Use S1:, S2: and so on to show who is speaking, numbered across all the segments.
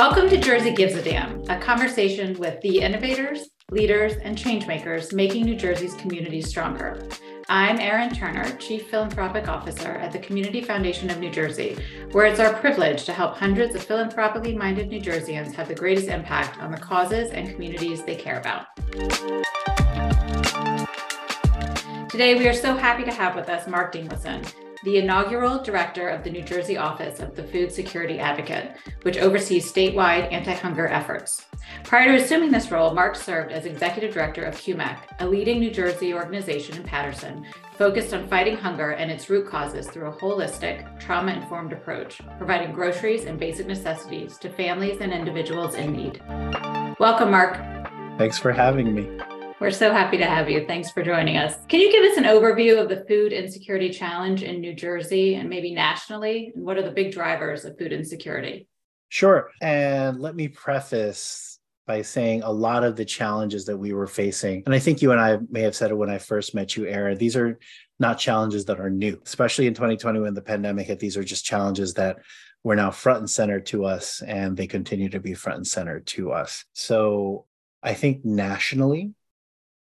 S1: Welcome to Jersey Gives a Damn, a conversation with the innovators, leaders, and changemakers making New Jersey's communities stronger. I'm Erin Turner, Chief Philanthropic Officer at the Community Foundation of New Jersey, where it's our privilege to help hundreds of philanthropically minded New Jerseyans have the greatest impact on the causes and communities they care about. Today, we are so happy to have with us Mark Dinglasan, the inaugural director of the New Jersey office of the Food Security Advocate, which oversees statewide anti hunger efforts. Prior to assuming this role, Mark served as executive director of CUMAC, a leading New Jersey organization in Paterson focused on fighting hunger and its root causes through a holistic, trauma informed approach, providing groceries and basic necessities to families and individuals in need. Welcome, Mark.
S2: Thanks for having me.
S1: We're so happy to have you. Thanks for joining us. Can you give us an overview of the food insecurity challenge in New Jersey and maybe nationally? And what are the big drivers of food insecurity?
S2: Sure. And let me preface by saying a lot of the challenges that we were facing, and I think you and I may have said it when I first met you, Erin, these are not challenges that are new, especially in 2020 when the pandemic hit. These are just challenges that were now front and center to us, and they continue to be front and center to us. So I think nationally,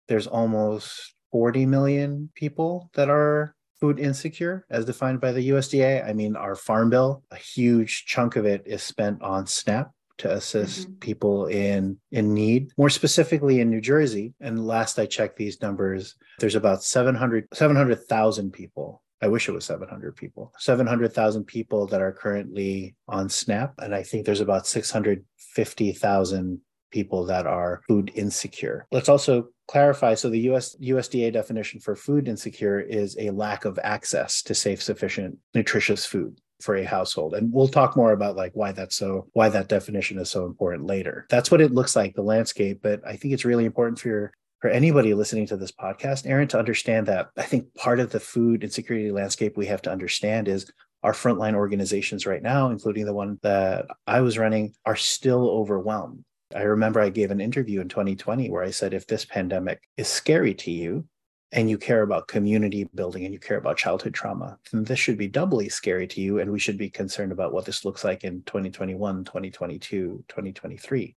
S2: there's almost 40 million people that are food insecure as defined by the USDA. I mean, our farm bill, a huge chunk of it is spent on SNAP to assist mm-hmm. people in in need more specifically in New Jersey and last I checked these numbers there's about 700 700,000 people I wish it was 700 people 700,000 people that are currently on SNAP and I think there's about 650,000 people that are food insecure. Let's also clarify so the US USDA definition for food insecure is a lack of access to safe sufficient nutritious food for a household and we'll talk more about like why that's so why that definition is so important later that's what it looks like the landscape but i think it's really important for your for anybody listening to this podcast Erin to understand that i think part of the food insecurity landscape we have to understand is our frontline organizations right now including the one that i was running are still overwhelmed I remember I gave an interview in 2020 where I said, if this pandemic is scary to you and you care about community building and you care about childhood trauma, then this should be doubly scary to you. And we should be concerned about what this looks like in 2021, 2022, 2023.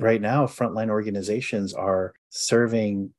S2: Right now, frontline organizations are serving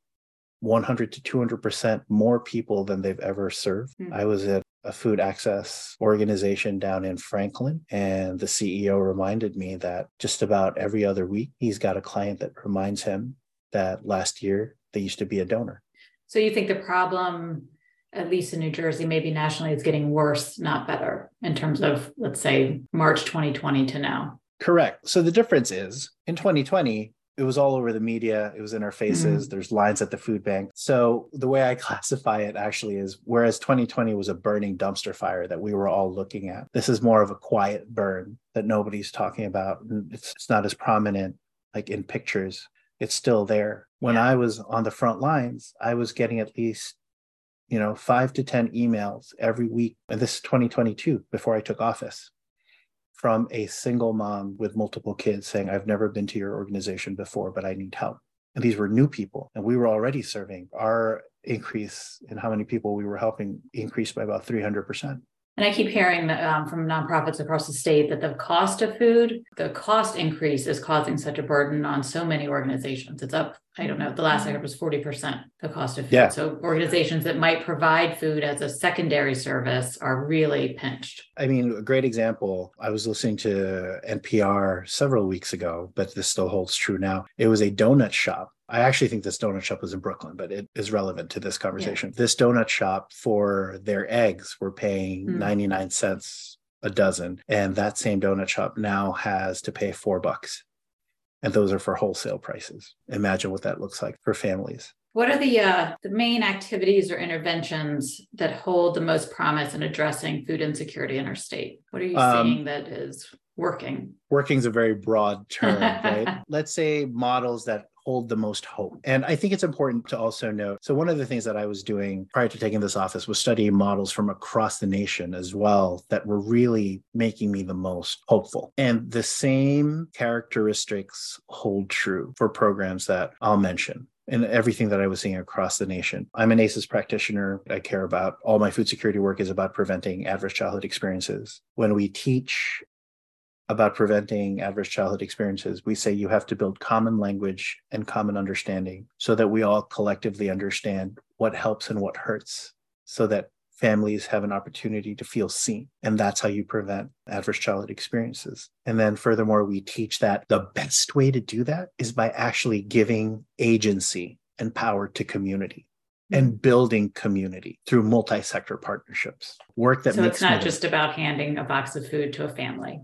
S2: 100 to 200% more people than they've ever served. Mm-hmm. I was at a food access organization down in Franklin. And the CEO reminded me that just about every other week, he's got a client that reminds him that last year they used to be a donor.
S1: So you think the problem, at least in New Jersey, maybe nationally, is getting worse, not better, in terms of, let's say, March 2020 to now?
S2: Correct. So the difference is in 2020, it was all over the media it was in our faces mm-hmm. there's lines at the food bank. So the way i classify it actually is whereas 2020 was a burning dumpster fire that we were all looking at this is more of a quiet burn that nobody's talking about it's, it's not as prominent like in pictures. It's still there. When yeah. i was on the front lines i was getting at least you know 5 to 10 emails every week. And this is 2022 before i took office from a single mom with multiple kids saying, I've never been to your organization before, but I need help. And these were new people, and we were already serving. Our increase in how many people we were helping increased by about 300%.
S1: And I keep hearing um, from nonprofits across the state that the cost of food, the cost increase is causing such a burden on so many organizations. It's up, I don't know, the last I heard was 40% the cost of food. Yeah. So organizations that might provide food as a secondary service are really pinched.
S2: I mean, a great example, I was listening to NPR several weeks ago, but this still holds true now. It was a donut shop I actually think this donut shop was in Brooklyn, but it is relevant to this conversation. Yeah. This donut shop for their eggs were paying mm. 99 cents a dozen. And that same donut shop now has to pay four bucks. And those are for wholesale prices. Imagine what that looks like for families.
S1: What are the uh, the main activities or interventions that hold the most promise in addressing food insecurity in our state? What are you um, seeing that is working?
S2: Working is a very broad term, right? Let's say models that hold the most hope. And I think it's important to also note so, one of the things that I was doing prior to taking this office was studying models from across the nation as well that were really making me the most hopeful. And the same characteristics hold true for programs that I'll mention and everything that I was seeing across the nation. I'm an ACEs practitioner. I care about all my food security work is about preventing adverse childhood experiences. When we teach about preventing adverse childhood experiences, we say you have to build common language and common understanding so that we all collectively understand what helps and what hurts so that families have an opportunity to feel seen. And that's how you prevent adverse childhood experiences. And then, furthermore, we teach that the best way to do that is by actually giving agency and power to community hmm. and building community through multi-sector partnerships. Work that
S1: so it's not just about handing a box of food to a family.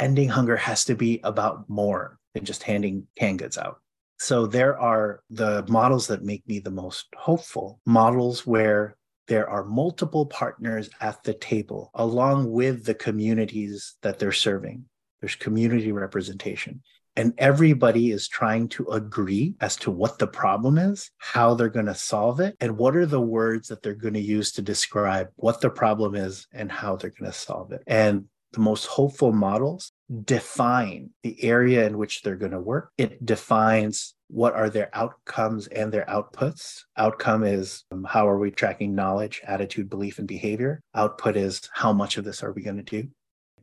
S2: Ending hunger has to be about more than just handing canned goods out. So there are the models that make me the most hopeful, models where there are multiple partners at the table along with the communities that they're serving. There's community representation. And everybody is trying to agree as to what the problem is, how they're going to solve it, and what are the words that they're going to use to describe what the problem is and how they're going to solve it. And the most hopeful models define the area in which they're going to work. It defines what are their outcomes and their outputs. Outcome is um, how are we tracking knowledge, attitude, belief, and behavior. Output is how much of this are we going to do?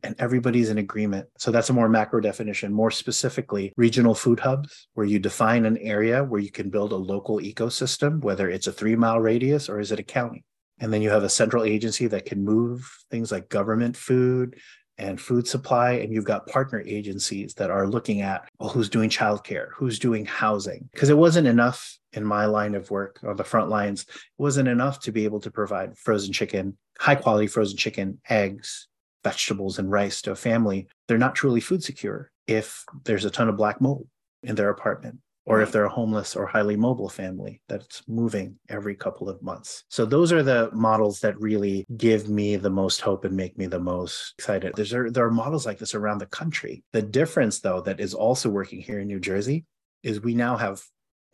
S2: And everybody's in agreement. So that's a more macro definition. More specifically, regional food hubs, where you define an area where you can build a local ecosystem, whether it's a three mile radius or is it a county. And then you have a central agency that can move things like government food, and food supply, and you've got partner agencies that are looking at well, who's doing childcare, who's doing housing. Because it wasn't enough in my line of work on the front lines, it wasn't enough to be able to provide frozen chicken, high quality frozen chicken, eggs, vegetables, and rice to a family. They're not truly food secure if there's a ton of black mold in their apartment or if they're a homeless or highly mobile family that's moving every couple of months. So those are the models that really give me the most hope and make me the most excited. There's there are models like this around the country. The difference though that is also working here in New Jersey is we now have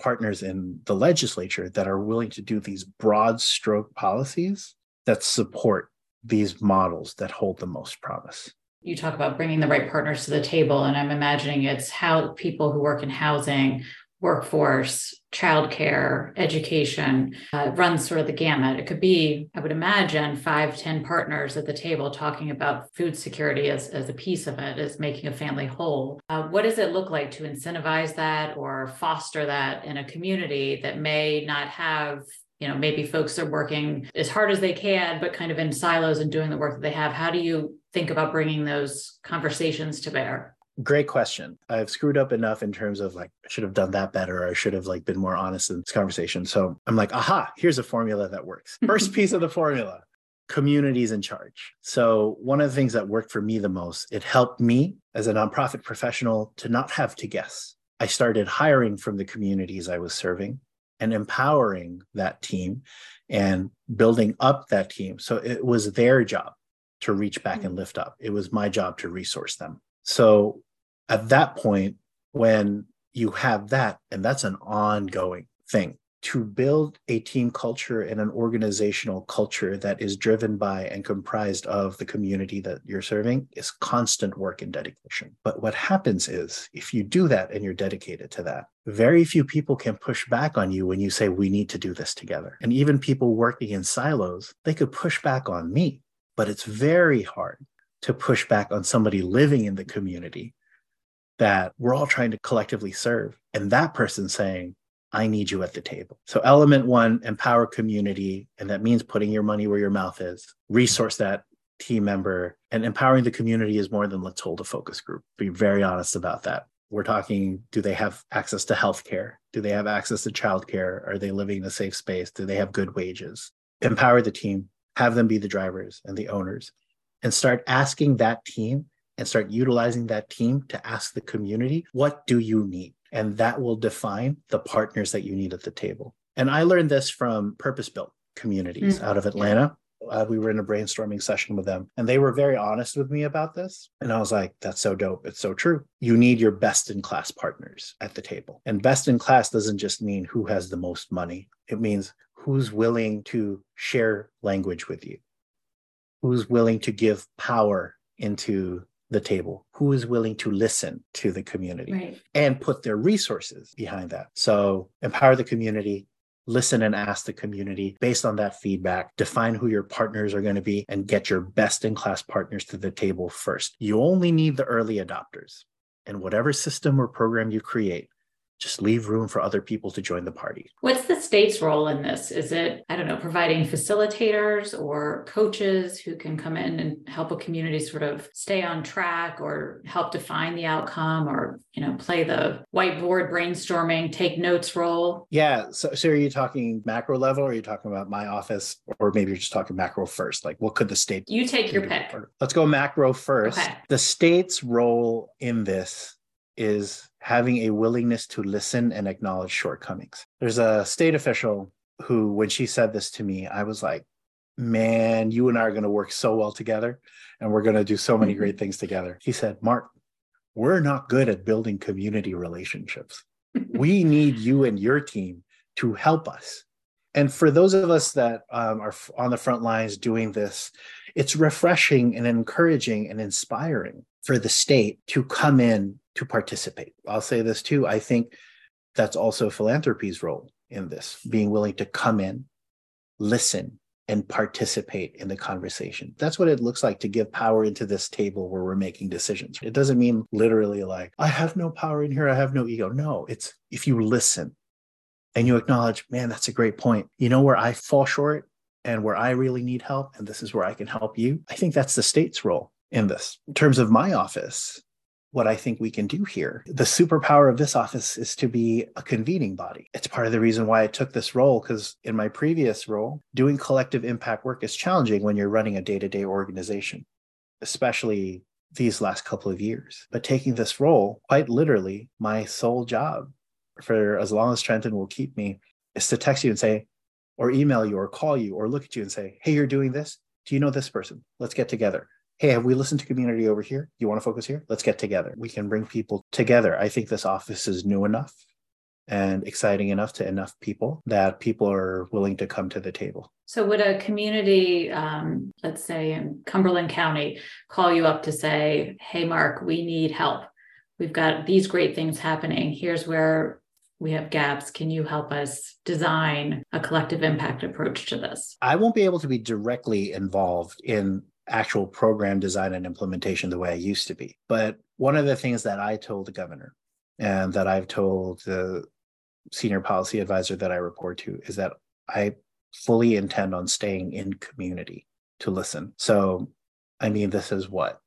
S2: partners in the legislature that are willing to do these broad stroke policies that support these models that hold the most promise
S1: you talk about bringing the right partners to the table and i'm imagining it's how people who work in housing workforce, childcare, education, uh, runs sort of the gamut. It could be, I would imagine, five, ten partners at the table talking about food security as, as a piece of it, as making a family whole. Uh, what does it look like to incentivize that or foster that in a community that may not have you know maybe folks are working as hard as they can but kind of in silos and doing the work that they have how do you think about bringing those conversations to bear
S2: Great question. I've screwed up enough in terms of like, I should have done that better. Or I should have like been more honest in this conversation. So I'm like, aha, here's a formula that works. First piece of the formula communities in charge. So one of the things that worked for me the most, it helped me as a nonprofit professional to not have to guess. I started hiring from the communities I was serving and empowering that team and building up that team. So it was their job to reach back and mm. lift up. It was my job to resource them. So at that point, when you have that, and that's an ongoing thing, to build a team culture and an organizational culture that is driven by and comprised of the community that you're serving is constant work and dedication. But what happens is, if you do that and you're dedicated to that, very few people can push back on you when you say, we need to do this together. And even people working in silos, they could push back on me, but it's very hard to push back on somebody living in the community that we're all trying to collectively serve. And that person saying, I need you at the table. So, element one, empower community. And that means putting your money where your mouth is, resource that team member. And empowering the community is more than let's hold a focus group. Be very honest about that. We're talking do they have access to healthcare? Do they have access to childcare? Are they living in a safe space? Do they have good wages? Empower the team, have them be the drivers and the owners, and start asking that team and start utilizing that team to ask the community, what do you need? And that will define the partners that you need at the table. And I learned this from purpose built communities mm-hmm. out of Atlanta. Uh, we were in a brainstorming session with them and they were very honest with me about this. And I was like, that's so dope. It's so true. You need your best in class partners at the table. And best in class doesn't just mean who has the most money, it means who's willing to share language with you, who's willing to give power into the table who is willing to listen to the community
S1: right.
S2: and put their resources behind that so empower the community listen and ask the community based on that feedback, define who your partners are going to be, and get your best in class partners to the table first. You only need the early adopters. And whatever system or program you create, just leave room for other people to join the party.
S1: What's the state's role in this? Is it, I don't know, providing facilitators or coaches who can come in and help a community sort of stay on track or help define the outcome or, you know, play the whiteboard brainstorming, take notes role?
S2: Yeah. So, so are you talking macro level or are you talking about my office or maybe you're just talking macro first? Like what could the state
S1: You take your pick.
S2: Let's go macro first. Okay. The state's role in this is having a willingness to listen and acknowledge shortcomings. There's a state official who, when she said this to me, I was like, man, you and I are going to work so well together and we're going to do so many great things together. He said, Mark, we're not good at building community relationships. we need you and your team to help us. And for those of us that um, are on the front lines doing this, it's refreshing and encouraging and inspiring for the state to come in to participate. I'll say this too. I think that's also philanthropy's role in this, being willing to come in, listen, and participate in the conversation. That's what it looks like to give power into this table where we're making decisions. It doesn't mean literally like, I have no power in here, I have no ego. No, it's if you listen and you acknowledge, man, that's a great point. You know where I fall short and where I really need help, and this is where I can help you. I think that's the state's role in this. In terms of my office, what I think we can do here. The superpower of this office is to be a convening body. It's part of the reason why I took this role because in my previous role, doing collective impact work is challenging when you're running a day to day organization, especially these last couple of years. But taking this role, quite literally, my sole job for as long as Trenton will keep me is to text you and say, or email you or call you or look at you and say, hey, you're doing this. Do you know this person? Let's get together hey, have we listened to community over here? You want to focus here? Let's get together. We can bring people together. I think this office is new enough and exciting enough to enough people that people are willing to come to the table.
S1: So, would a community, um, let's say in Cumberland County, call you up to say, hey, Mark, we need help? We've got these great things happening. Here's where we have gaps. Can you help us design a collective impact approach to this?
S2: I won't be able to be directly involved in actual program design and implementation the way I used to be. But one of the things that I told the governor and that I've told the senior policy advisor that I report to is that I fully intend on staying in community to listen. So, I mean, this is what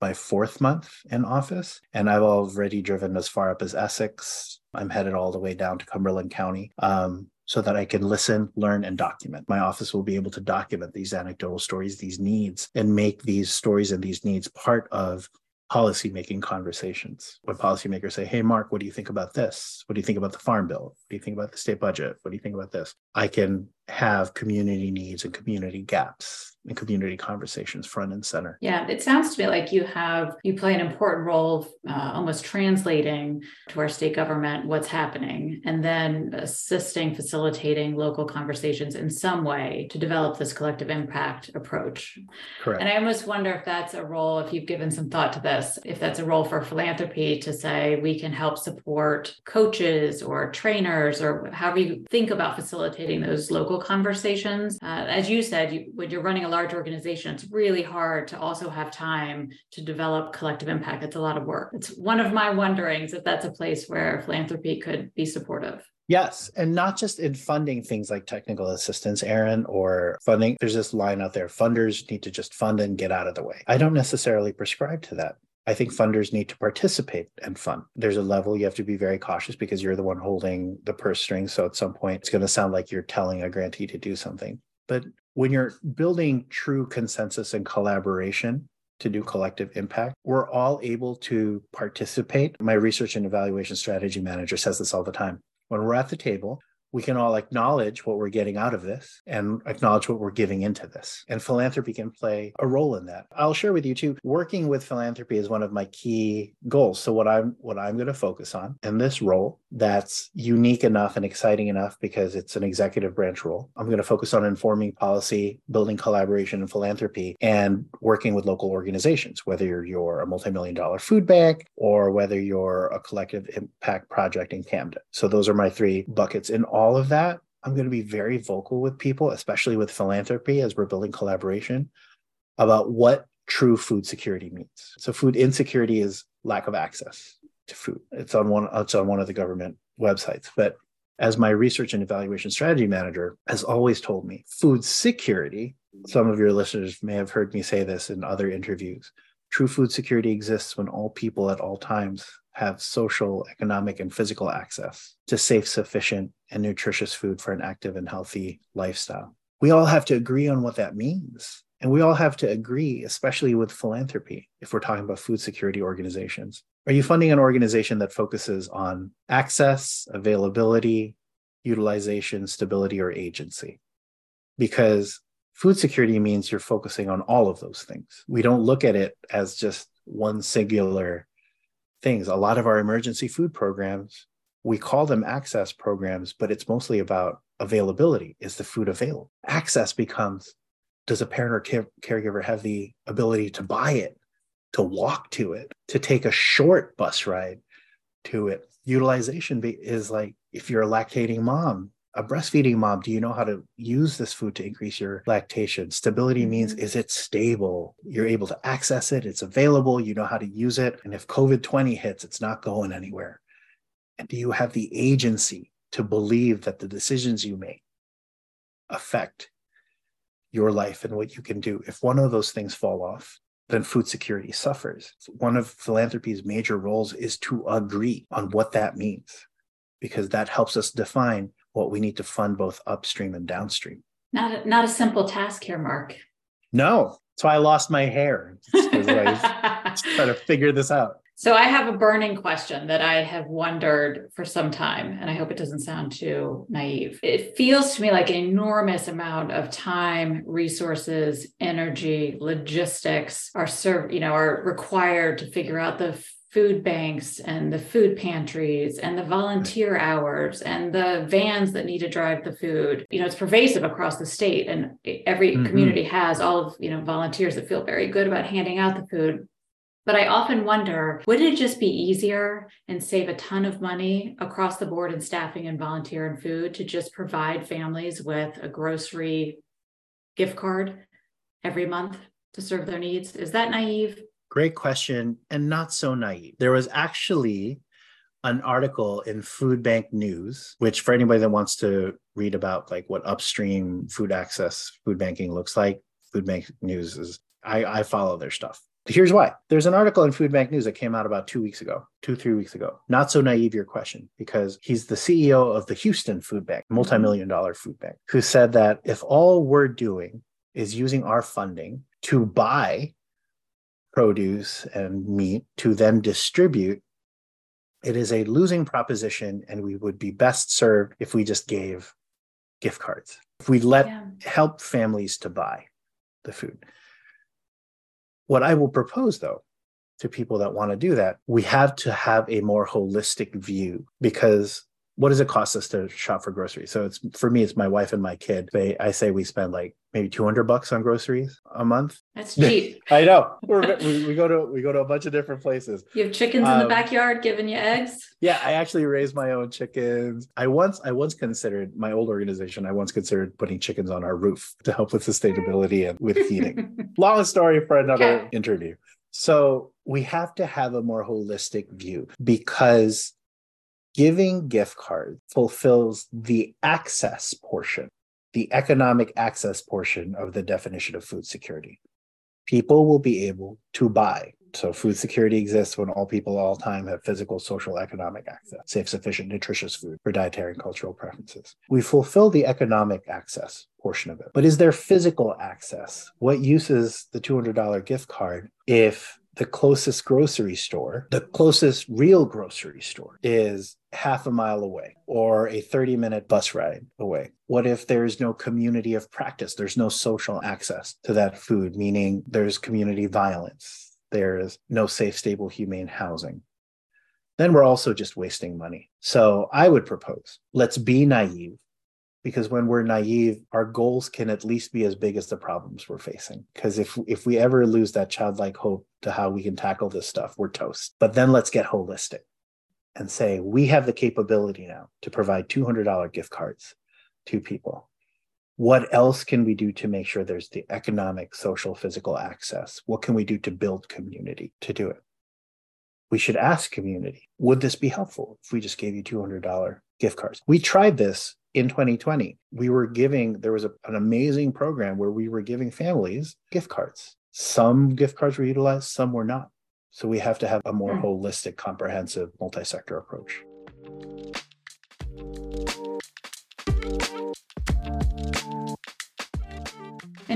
S2: my fourth month in office, and I've already driven as far up as Essex. I'm headed all the way down to Cumberland County. Um, so that I can listen, learn, and document. My office will be able to document these anecdotal stories, these needs, and make these stories and these needs part of policymaking conversations. When policymakers say, Hey, Mark, what do you think about this? What do you think about the farm bill? What do you think about the state budget? What do you think about this? I can have community needs and community gaps and community conversations front and center.
S1: Yeah, it sounds to me like you have you play an important role, uh, almost translating to our state government what's happening, and then assisting, facilitating local conversations in some way to develop this collective impact approach.
S2: Correct.
S1: And I almost wonder if that's a role, if you've given some thought to this, if that's a role for philanthropy to say we can help support coaches or trainers or however you think about facilitating those local conversations. Uh, as you said, you, when you're running a large organization, it's really hard to also have time to develop collective impact. It's a lot of work. It's one of my wonderings if that's a place where philanthropy could be supportive.
S2: Yes. And not just in funding things like technical assistance, Erin, or funding. There's this line out there funders need to just fund and get out of the way. I don't necessarily prescribe to that. I think funders need to participate and fund. There's a level you have to be very cautious because you're the one holding the purse strings. So at some point, it's going to sound like you're telling a grantee to do something. But when you're building true consensus and collaboration to do collective impact, we're all able to participate. My research and evaluation strategy manager says this all the time. When we're at the table, we can all acknowledge what we're getting out of this and acknowledge what we're giving into this. And philanthropy can play a role in that. I'll share with you too, working with philanthropy is one of my key goals. So what I'm what I'm going to focus on in this role that's unique enough and exciting enough because it's an executive branch role. I'm going to focus on informing policy, building collaboration and philanthropy and working with local organizations, whether you're a multi-million dollar food bank or whether you're a collective impact project in Camden. So those are my three buckets in all all of that, I'm going to be very vocal with people, especially with philanthropy as we're building collaboration about what true food security means. So food insecurity is lack of access to food. It's on one it's on one of the government websites. But as my research and evaluation strategy manager has always told me, food security, some of your listeners may have heard me say this in other interviews. True food security exists when all people at all times have social, economic, and physical access to safe, sufficient, and nutritious food for an active and healthy lifestyle. We all have to agree on what that means. And we all have to agree, especially with philanthropy, if we're talking about food security organizations. Are you funding an organization that focuses on access, availability, utilization, stability, or agency? Because food security means you're focusing on all of those things. We don't look at it as just one singular things. A lot of our emergency food programs, we call them access programs, but it's mostly about availability. Is the food available? Access becomes does a parent or care- caregiver have the ability to buy it, to walk to it, to take a short bus ride to it? Utilization be- is like if you're a lactating mom, a breastfeeding mom, do you know how to use this food to increase your lactation? Stability mm-hmm. means is it stable? You're able to access it, it's available, you know how to use it. And if COVID 20 hits, it's not going anywhere. And do you have the agency to believe that the decisions you make affect your life and what you can do? If one of those things fall off, then food security suffers. One of philanthropy's major roles is to agree on what that means, because that helps us define what we need to fund both upstream and downstream.
S1: Not a, not a simple task here, Mark.
S2: No, that's why I lost my hair. I trying to figure this out.
S1: So I have a burning question that I have wondered for some time, and I hope it doesn't sound too naive. It feels to me like an enormous amount of time, resources, energy, logistics are served, you know, are required to figure out the food banks and the food pantries and the volunteer hours and the vans that need to drive the food you know it's pervasive across the state and every mm-hmm. community has all of you know volunteers that feel very good about handing out the food but I often wonder would it just be easier and save a ton of money across the board in staffing and volunteer and food to just provide families with a grocery gift card every month to serve their needs? Is that naive?
S2: Great question, and not so naive. There was actually an article in Food Bank News, which for anybody that wants to read about like what upstream food access, food banking looks like, Food Bank News is I, I follow their stuff. Here's why. There's an article in Food Bank News that came out about two weeks ago, two, three weeks ago. Not so naive your question, because he's the CEO of the Houston Food Bank, mm-hmm. multi-million dollar food bank, who said that if all we're doing is using our funding to buy produce and meat to then distribute, it is a losing proposition. And we would be best served if we just gave gift cards, if we let yeah. help families to buy the food. What I will propose, though, to people that want to do that, we have to have a more holistic view because what does it cost us to shop for groceries? So it's for me, it's my wife and my kid. They, I say we spend like maybe 200 bucks on groceries a month.
S1: That's cheap.
S2: I know. we we, go to we go to a bunch of different places.
S1: You have chickens um, in the um, backyard giving you eggs.
S2: Yeah, I actually raise my own chickens. I once I once considered my old organization. I once considered putting chickens on our roof to help with sustainability and with heating. Long story for another okay. interview. So we have to have a more holistic view because giving gift cards fulfills the access portion, the economic access portion of the definition of food security. People will be able to buy. So, food security exists when all people all time have physical, social, economic access, safe, sufficient, nutritious food for dietary and cultural preferences. We fulfill the economic access portion of it. But is there physical access? What use is the $200 gift card if the closest grocery store, the closest real grocery store is half a mile away or a 30 minute bus ride away? What if there's no community of practice? There's no social access to that food, meaning there's community violence, there's no safe, stable, humane housing. Then we're also just wasting money. So I would propose let's be naive because when we're naive our goals can at least be as big as the problems we're facing because if if we ever lose that childlike hope to how we can tackle this stuff we're toast but then let's get holistic and say we have the capability now to provide $200 gift cards to people. What else can we do to make sure there's the economic, social, physical access? What can we do to build community to do it? We should ask community, would this be helpful if we just gave you $200 gift cards? We tried this in 2020. We were giving, there was a, an amazing program where we were giving families gift cards. Some gift cards were utilized, some were not. So we have to have a more mm. holistic, comprehensive, multi sector approach.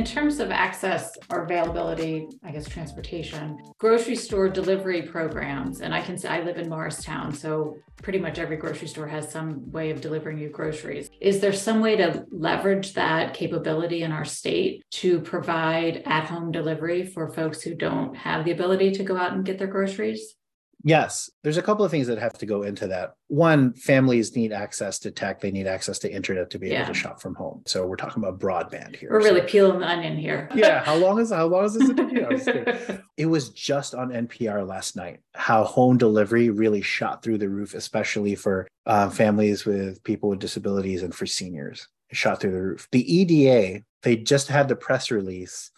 S1: In terms of access or availability, I guess transportation, grocery store delivery programs, and I can say I live in Morristown, so pretty much every grocery store has some way of delivering you groceries. Is there some way to leverage that capability in our state to provide at home delivery for folks who don't have the ability to go out and get their groceries?
S2: Yes, there's a couple of things that have to go into that. One, families need access to tech, they need access to internet to be yeah. able to shop from home. So we're talking about broadband here.
S1: We're really peeling the onion here.
S2: yeah, how long is how long is this interview? it was just on NPR last night how home delivery really shot through the roof, especially for uh, families with people with disabilities and for seniors. It shot through the roof. The EDA, they just had the press release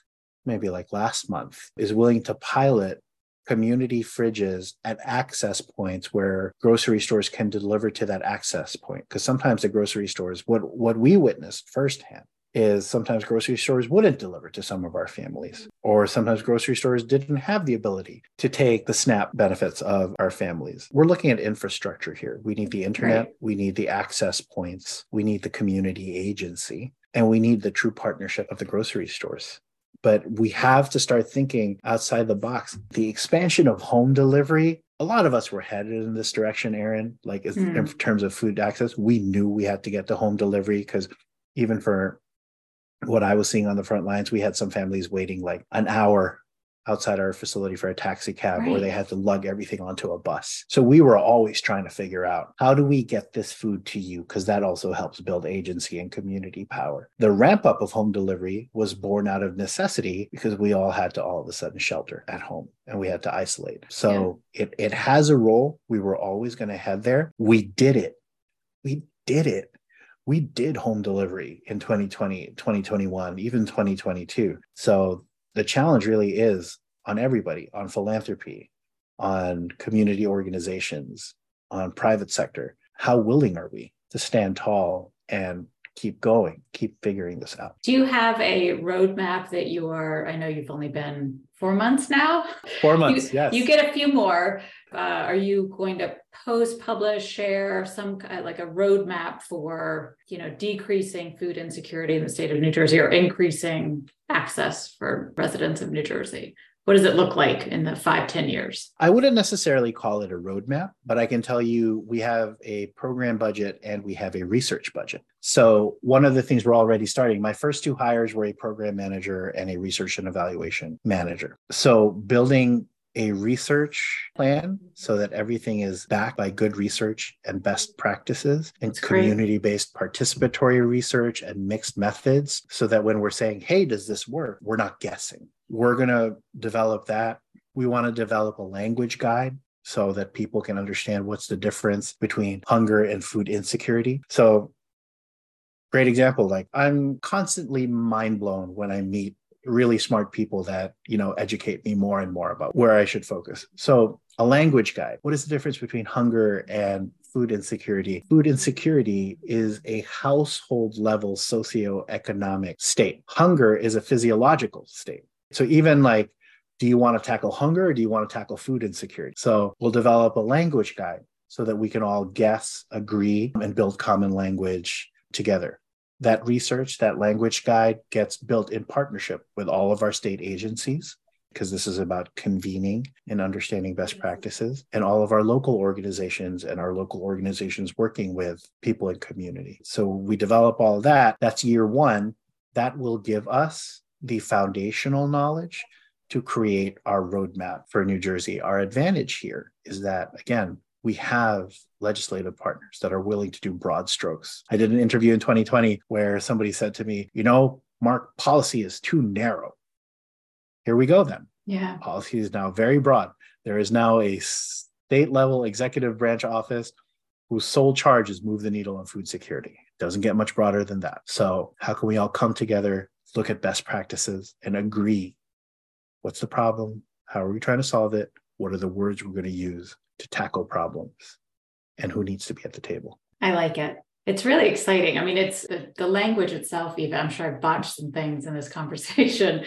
S2: maybe like last month, is willing to pilot community fridges at access points where grocery stores can deliver to that access point. Because sometimes the grocery stores, what, what we witnessed firsthand is sometimes grocery stores wouldn't deliver to some of our families, or sometimes grocery stores didn't have the ability to take the SNAP benefits of our families. We're looking at infrastructure here. We need the internet, right. we need the access points, we need the community agency, and we need the true partnership of the grocery stores but we have to start thinking outside the box. The expansion of home delivery, a lot of us were headed in this direction, Erin, like mm. in terms of food access. We knew we had to get to home delivery because even for what I was seeing on the front lines, we had some families waiting like an hour outside our facility for a taxi cab right. or they had to lug everything onto a bus. So we were always trying to figure out how do we get this food to you? Because that also helps build agency and community power. The ramp up of home delivery was born out of necessity because we all had to all of a sudden shelter at home and we had to isolate. So yeah. it, it has a role. We were always going to head there. We did it. We did it we did home delivery in 2020 2021 even 2022 so the challenge really is on everybody on philanthropy on community organizations on private sector. How willing are we to stand tall and keep going keep figuring this out
S1: do you have a roadmap that you are i know you've only been four months now
S2: four months
S1: you,
S2: yes
S1: you get a few more uh, are you going to post publish share some like a roadmap for you know decreasing food insecurity in the state of new jersey or increasing access for residents of New Jersey? What does it look like in the five ten years?
S2: I wouldn't necessarily call it a roadmap, but I can tell you we have a program budget and we have a research budget. So, one of the things we're already starting, my first two hires were a program manager and a research and evaluation manager. So, building a research plan so that everything is backed by good research and best practices and community based participatory research and mixed methods so that when we're saying, hey, does this work? We're not guessing. We're going to develop that. We want to develop a language guide so that people can understand what's the difference between hunger and food insecurity. So, great example like, I'm constantly mind blown when I meet really smart people that you know educate me more and more about where i should focus. So a language guide what is the difference between hunger and food insecurity? Food insecurity is a household level socioeconomic state. Hunger is a physiological state. So even like do you want to tackle hunger or do you want to tackle food insecurity? So we'll develop a language guide so that we can all guess agree and build common language together that research, that language guide gets built in partnership with all of our state agencies because this is about convening and understanding best mm-hmm. practices and all of our local organizations and our local organizations working with people in community. So we develop all of that. That's year one. That will give us the foundational knowledge to create our roadmap for New Jersey. Our advantage here is that, again, we have legislative partners that are willing to do broad strokes. I did an interview in 2020 where somebody said to me, you know, Mark, policy is too narrow. Here we go then.
S1: Yeah.
S2: Policy is now very broad. There is now a state level executive branch office whose sole charge is move the needle on food security. It doesn't get much broader than that. So, how can we all come together, look at best practices, and agree what's the problem? How are we trying to solve it? What are the words we're going to use to tackle problems? And who needs to be at the table?
S1: I like it. It's really exciting. I mean, it's the, the language itself, even. I'm sure I've botched some things in this conversation.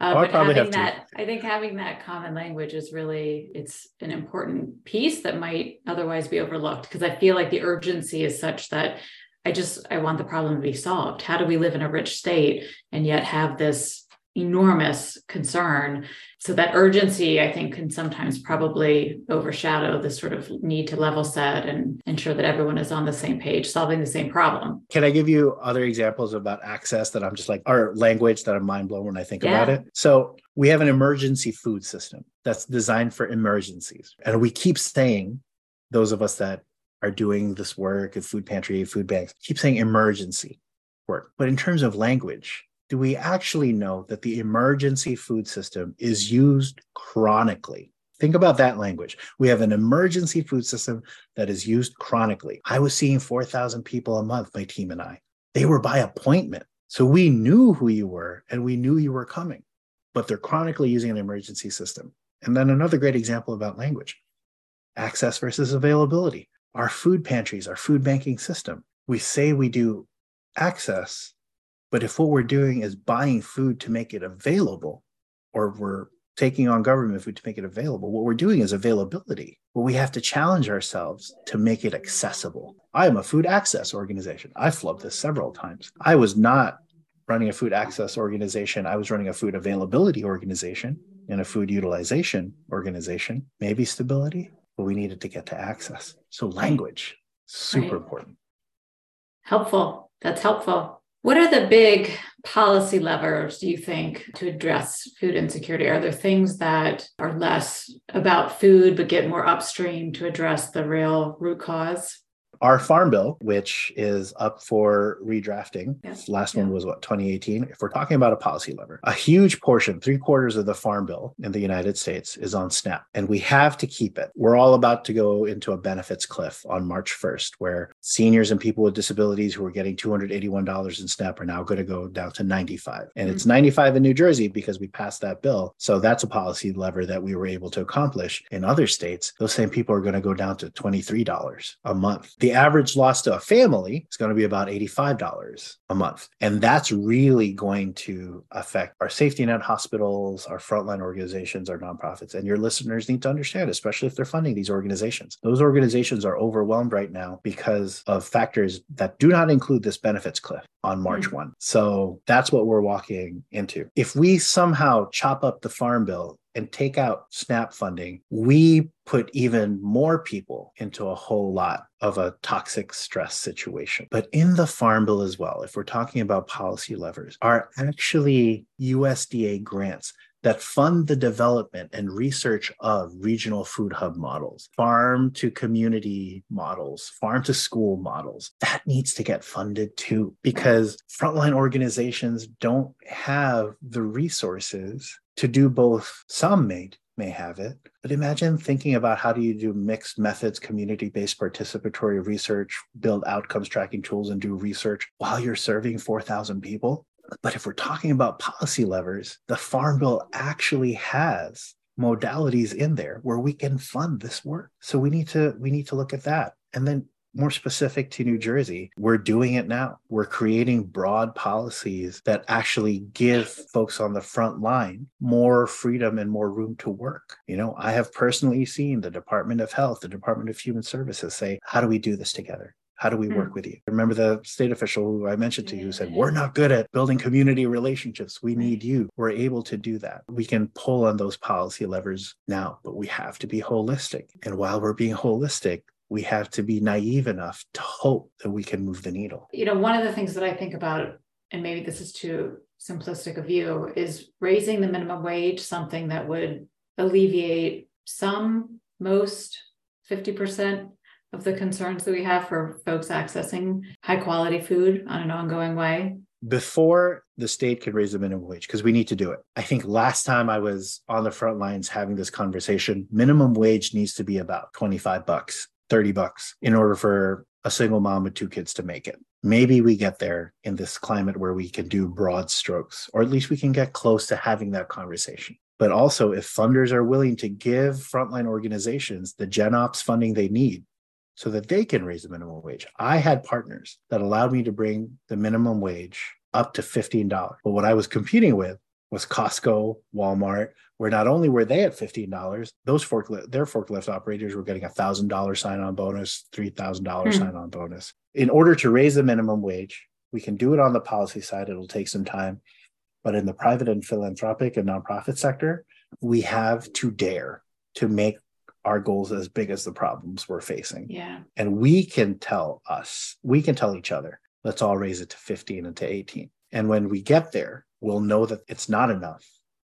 S1: Uh, oh, but having that, I think having that common language is really it's an important piece that might otherwise be overlooked because I feel like the urgency is such that I just I want the problem to be solved. How do we live in a rich state and yet have this enormous concern. So that urgency, I think, can sometimes probably overshadow the sort of need to level set and ensure that everyone is on the same page, solving the same problem.
S2: Can I give you other examples about access that I'm just like, our language that I'm mind blown when I think yeah. about it? So we have an emergency food system that's designed for emergencies. And we keep saying, those of us that are doing this work at food pantry, food banks, keep saying emergency work. But in terms of language, do we actually know that the emergency food system is used chronically? Think about that language. We have an emergency food system that is used chronically. I was seeing 4,000 people a month, my team and I. They were by appointment. So we knew who you were and we knew you were coming, but they're chronically using an emergency system. And then another great example about language access versus availability. Our food pantries, our food banking system, we say we do access, but if what we're doing is buying food to make it available, or we're taking on government food to make it available, what we're doing is availability. But we have to challenge ourselves to make it accessible. I am a food access organization. I flubbed this several times. I was not running a food access organization. I was running a food availability organization and a food utilization organization, maybe stability, but we needed to get to access. So language, super right. important.
S1: Helpful. That's helpful. What are the big policy levers, do you think, to address food insecurity? Are there things that are less about food, but get more upstream to address the real root cause?
S2: Our farm bill, which is up for redrafting, yes. last yeah. one was what, 2018? If we're talking about a policy lever, a huge portion, three quarters of the farm bill in the United States is on SNAP, and we have to keep it. We're all about to go into a benefits cliff on March 1st, where seniors and people with disabilities who are getting $281 in SNAP are now going to go down to 95. And mm-hmm. it's 95 in New Jersey because we passed that bill. So that's a policy lever that we were able to accomplish. In other states, those same people are going to go down to $23 a month. The average loss to a family is going to be about $85 a month. And that's really going to affect our safety net hospitals, our frontline organizations, our nonprofits. And your listeners need to understand, especially if they're funding these organizations. Those organizations are overwhelmed right now because of factors that do not include this benefits cliff on March mm-hmm. 1. So that's what we're walking into. If we somehow chop up the farm bill and take out SNAP funding, we put even more people into a whole lot of a toxic stress situation. But in the Farm Bill as well, if we're talking about policy levers, are actually USDA grants that fund the development and research of regional food hub models, farm to community models, farm to school models. That needs to get funded too, because frontline organizations don't have the resources to do both. Some may may have it, but imagine thinking about how do you do mixed methods, community-based participatory research, build outcomes tracking tools, and do research while you're serving 4,000 people. But if we're talking about policy levers, the Farm Bill actually has modalities in there where we can fund this work. So we need to we need to look at that. And then more specific to New Jersey, we're doing it now. We're creating broad policies that actually give folks on the front line more freedom and more room to work. You know, I have personally seen the Department of Health, the Department of Human Services say, How do we do this together? How do we work mm. with you? Remember the state official who I mentioned to you who said, We're not good at building community relationships. We need you. We're able to do that. We can pull on those policy levers now, but we have to be holistic. And while we're being holistic, we have to be naive enough to hope that we can move the needle.
S1: You know, one of the things that I think about, and maybe this is too simplistic a view, is raising the minimum wage something that would alleviate some, most, 50% of the concerns that we have for folks accessing high quality food on an ongoing way?
S2: Before the state could raise the minimum wage, because we need to do it. I think last time I was on the front lines having this conversation, minimum wage needs to be about 25 bucks 30 bucks in order for a single mom with two kids to make it. Maybe we get there in this climate where we can do broad strokes, or at least we can get close to having that conversation. But also, if funders are willing to give frontline organizations the Gen Ops funding they need so that they can raise the minimum wage. I had partners that allowed me to bring the minimum wage up to $15. But what I was competing with was Costco, Walmart, where not only were they at $15, those forklift, their forklift operators were getting a $1,000 sign on bonus, $3,000 hmm. sign on bonus. In order to raise the minimum wage, we can do it on the policy side. It'll take some time. But in the private and philanthropic and nonprofit sector, we have to dare to make our goals as big as the problems we're facing.
S1: Yeah.
S2: And we can tell us, we can tell each other, let's all raise it to 15 and to 18. And when we get there, we'll know that it's not enough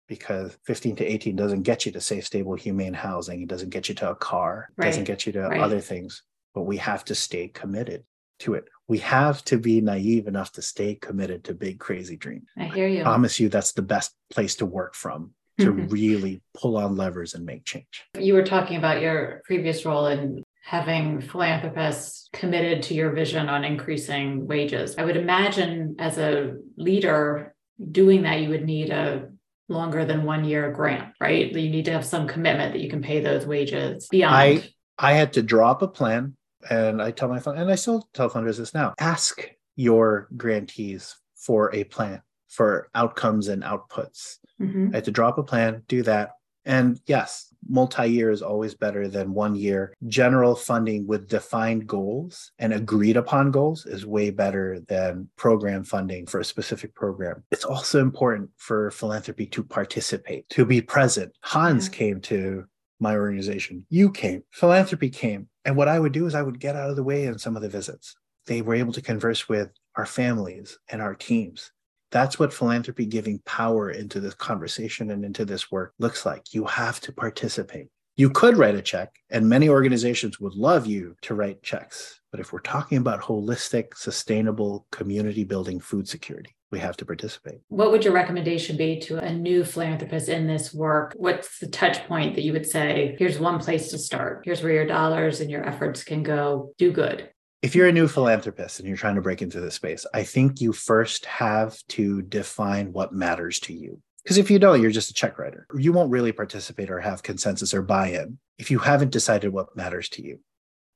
S2: because 15 to 18 doesn't get you to safe, stable, humane housing. It doesn't get you to a car, it right. doesn't get you to right. other things, but we have to stay committed to it. We have to be naive enough to stay committed to big, crazy dreams.
S1: I hear you.
S2: I promise you that's the best place to work from to mm-hmm. really pull on levers and make change.
S1: You were talking about your previous role in having philanthropists committed to your vision on increasing wages. I would imagine as a leader, doing that, you would need a longer than one year grant, right? You need to have some commitment that you can pay those wages beyond.
S2: I, I had to draw up a plan and I tell my fund, and I still tell funders this now ask your grantees for a plan for outcomes and outputs. Mm-hmm. I had to draw up a plan, do that. And yes, multi year is always better than one year. General funding with defined goals and agreed upon goals is way better than program funding for a specific program. It's also important for philanthropy to participate, to be present. Hans yeah. came to my organization. You came, philanthropy came. And what I would do is I would get out of the way in some of the visits. They were able to converse with our families and our teams. That's what philanthropy giving power into this conversation and into this work looks like. You have to participate. You could write a check, and many organizations would love you to write checks. But if we're talking about holistic, sustainable, community building food security, we have to participate.
S1: What would your recommendation be to a new philanthropist in this work? What's the touch point that you would say, here's one place to start? Here's where your dollars and your efforts can go do good
S2: if you're a new philanthropist and you're trying to break into this space, I think you first have to define what matters to you. Because if you don't, you're just a check writer. You won't really participate or have consensus or buy in if you haven't decided what matters to you.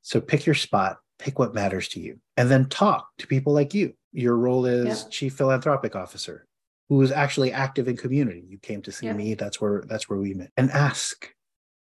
S2: So pick your spot, pick what matters to you, and then talk to people like you. Your role is yeah. chief philanthropic officer, who is actually active in community. You came to see yeah. me. That's where that's where we met. And ask,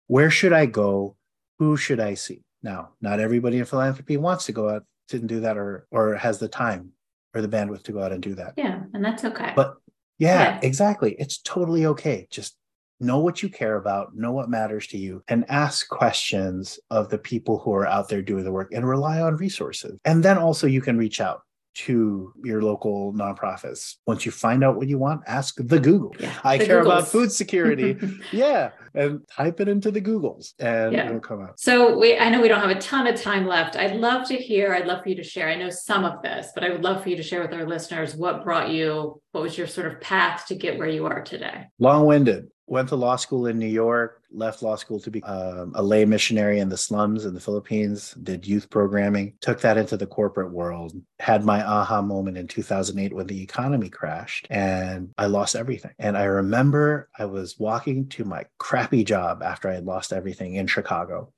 S2: where should I go? Who should I see? Now, not everybody in philanthropy wants to go out to do that or or has the time or the bandwidth to go out and do that.
S1: Yeah, and that's okay.
S2: But yeah, yeah, exactly. It's totally okay. Just know what you care about, know what matters to you, and ask questions of the people who are out there doing the work and rely on resources. And then also you can reach out to your local nonprofits. Once you find out what you want, ask the Google. Yeah, I the care Googles. about food security. yeah. And type it into the Googles and yeah. it'll come out.
S1: So we I know we don't have a ton of time left. I'd love to hear, I'd love for you to share. I know some of this, but I would love for you to share with our listeners what brought you, what was your sort of path to get where you are today?
S2: Long-winded went to law school in New York, left law school to be um, a lay missionary in the slums in the Philippines, did youth programming, took that into the corporate world, had my aha moment in 2008 when the economy crashed and I lost everything. And I remember I was walking to my crappy job after I had lost everything in Chicago.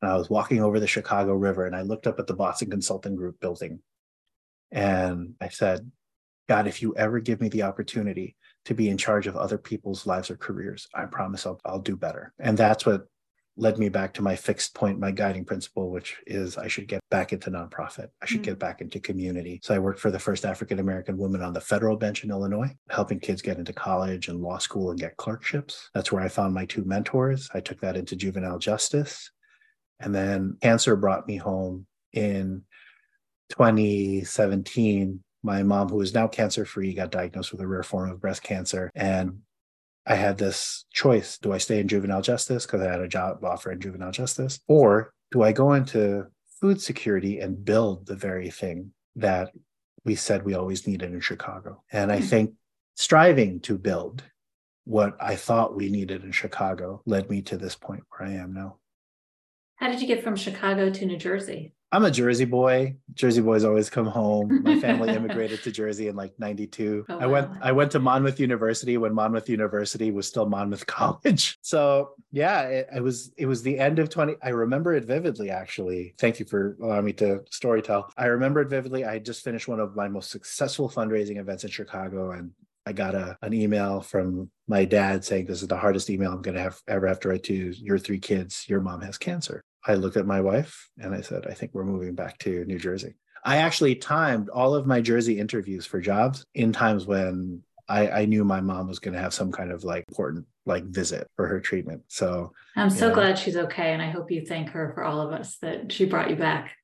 S2: And I was walking over the Chicago River and I looked up at the Boston Consulting Group building. And I said, God, if you ever give me the opportunity to be in charge of other people's lives or careers. I promise I'll, I'll do better. And that's what led me back to my fixed point, my guiding principle, which is I should get back into nonprofit. I should mm-hmm. get back into community. So I worked for the first African American woman on the federal bench in Illinois, helping kids get into college and law school and get clerkships. That's where I found my two mentors. I took that into juvenile justice. And then cancer brought me home in 2017 my mom, who is now cancer free, got diagnosed with a rare form of breast cancer. And I had this choice do I stay in juvenile justice because I had a job offer in juvenile justice, or do I go into food security and build the very thing that we said we always needed in Chicago? And I hmm. think striving to build what I thought we needed in Chicago led me to this point where I am now.
S1: How did you get from Chicago to New Jersey?
S2: I'm a Jersey boy. Jersey boys always come home. My family immigrated to Jersey in like 92.
S1: Oh,
S2: I went. I went to Monmouth University when Monmouth University was still Monmouth College. So, yeah, it, it was it was the end of 20 I remember it vividly actually. Thank you for allowing me to storytell. I remember it vividly. I had just finished one of my most successful fundraising events in Chicago and I got a an email from my dad saying this is the hardest email I'm going to have ever have to write to your three kids. Your mom has cancer. I looked at my wife and I said, I think we're moving back to New Jersey. I actually timed all of my Jersey interviews for jobs in times when I, I knew my mom was going to have some kind of like important like visit for her treatment. So
S1: I'm so
S2: Yeah.
S1: glad she's okay. And I hope you thank her for all of us that she brought you back.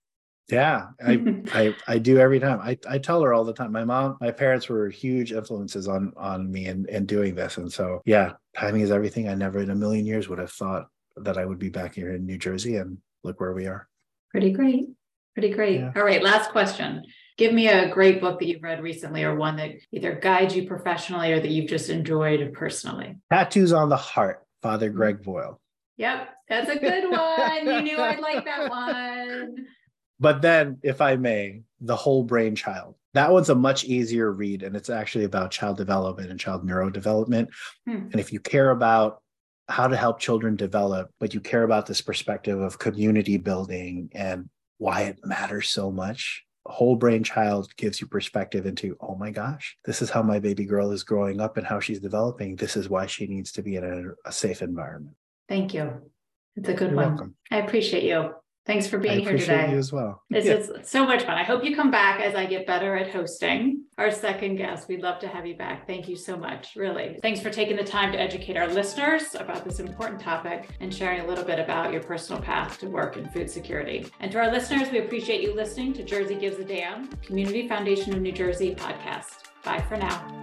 S2: yeah, I I I do every time. I, I tell her all the time. My mom, my parents were huge influences on on me in, in doing this. And so yeah, timing is everything. I never in a million years would have thought that I would be back here in New Jersey and look where we are.
S1: Pretty great. Pretty great.
S2: Yeah.
S1: All right. Last question. Give me a great book that you've read recently or one that either guides you professionally or that you've just enjoyed personally.
S2: Tattoos on the Heart, Father Greg Boyle.
S1: Yep. That's a good one. you knew I'd like that one.
S2: But then, if I may, The Whole Brain Child. That one's a much easier read, and it's actually about child development and child neurodevelopment.
S1: Hmm.
S2: And if you care about how to help children develop, but you care about this perspective of community building and why it matters so much, Whole Brain Child gives you perspective into, oh my gosh, this is how my baby girl is growing up and how she's developing. This is why she needs to be in a, a safe environment.
S1: Thank you. It's a good
S2: You're
S1: one.
S2: welcome.
S1: I appreciate you. Thanks for
S2: I
S1: being here
S2: appreciate
S1: today.
S2: you as well.
S1: This
S2: Yeah.
S1: is so much fun. I hope you come back as I get better at hosting. Our second guest, we'd love to have you back. Thank you so much, really. Thanks for taking the time to educate our listeners about this important topic and sharing a little bit about your personal path to work in food security. And to our listeners, we appreciate you listening to Jersey Gives a Damn, Community Foundation of New Jersey podcast. Bye for now.